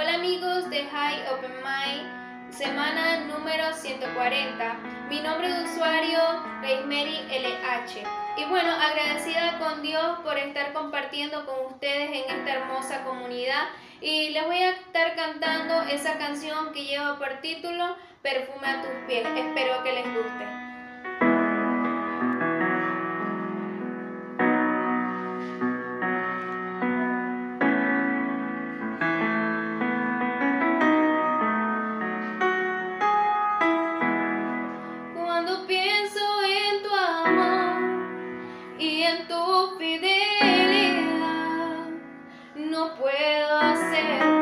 Hola amigos de High Open Mind, semana número 140. Mi nombre de usuario Rosemary LH. Y bueno, agradecida con Dios por estar compartiendo con ustedes en esta hermosa comunidad. Y les voy a estar cantando esa canción que lleva por título Perfume a tus pies. Espero que les guste. hacer.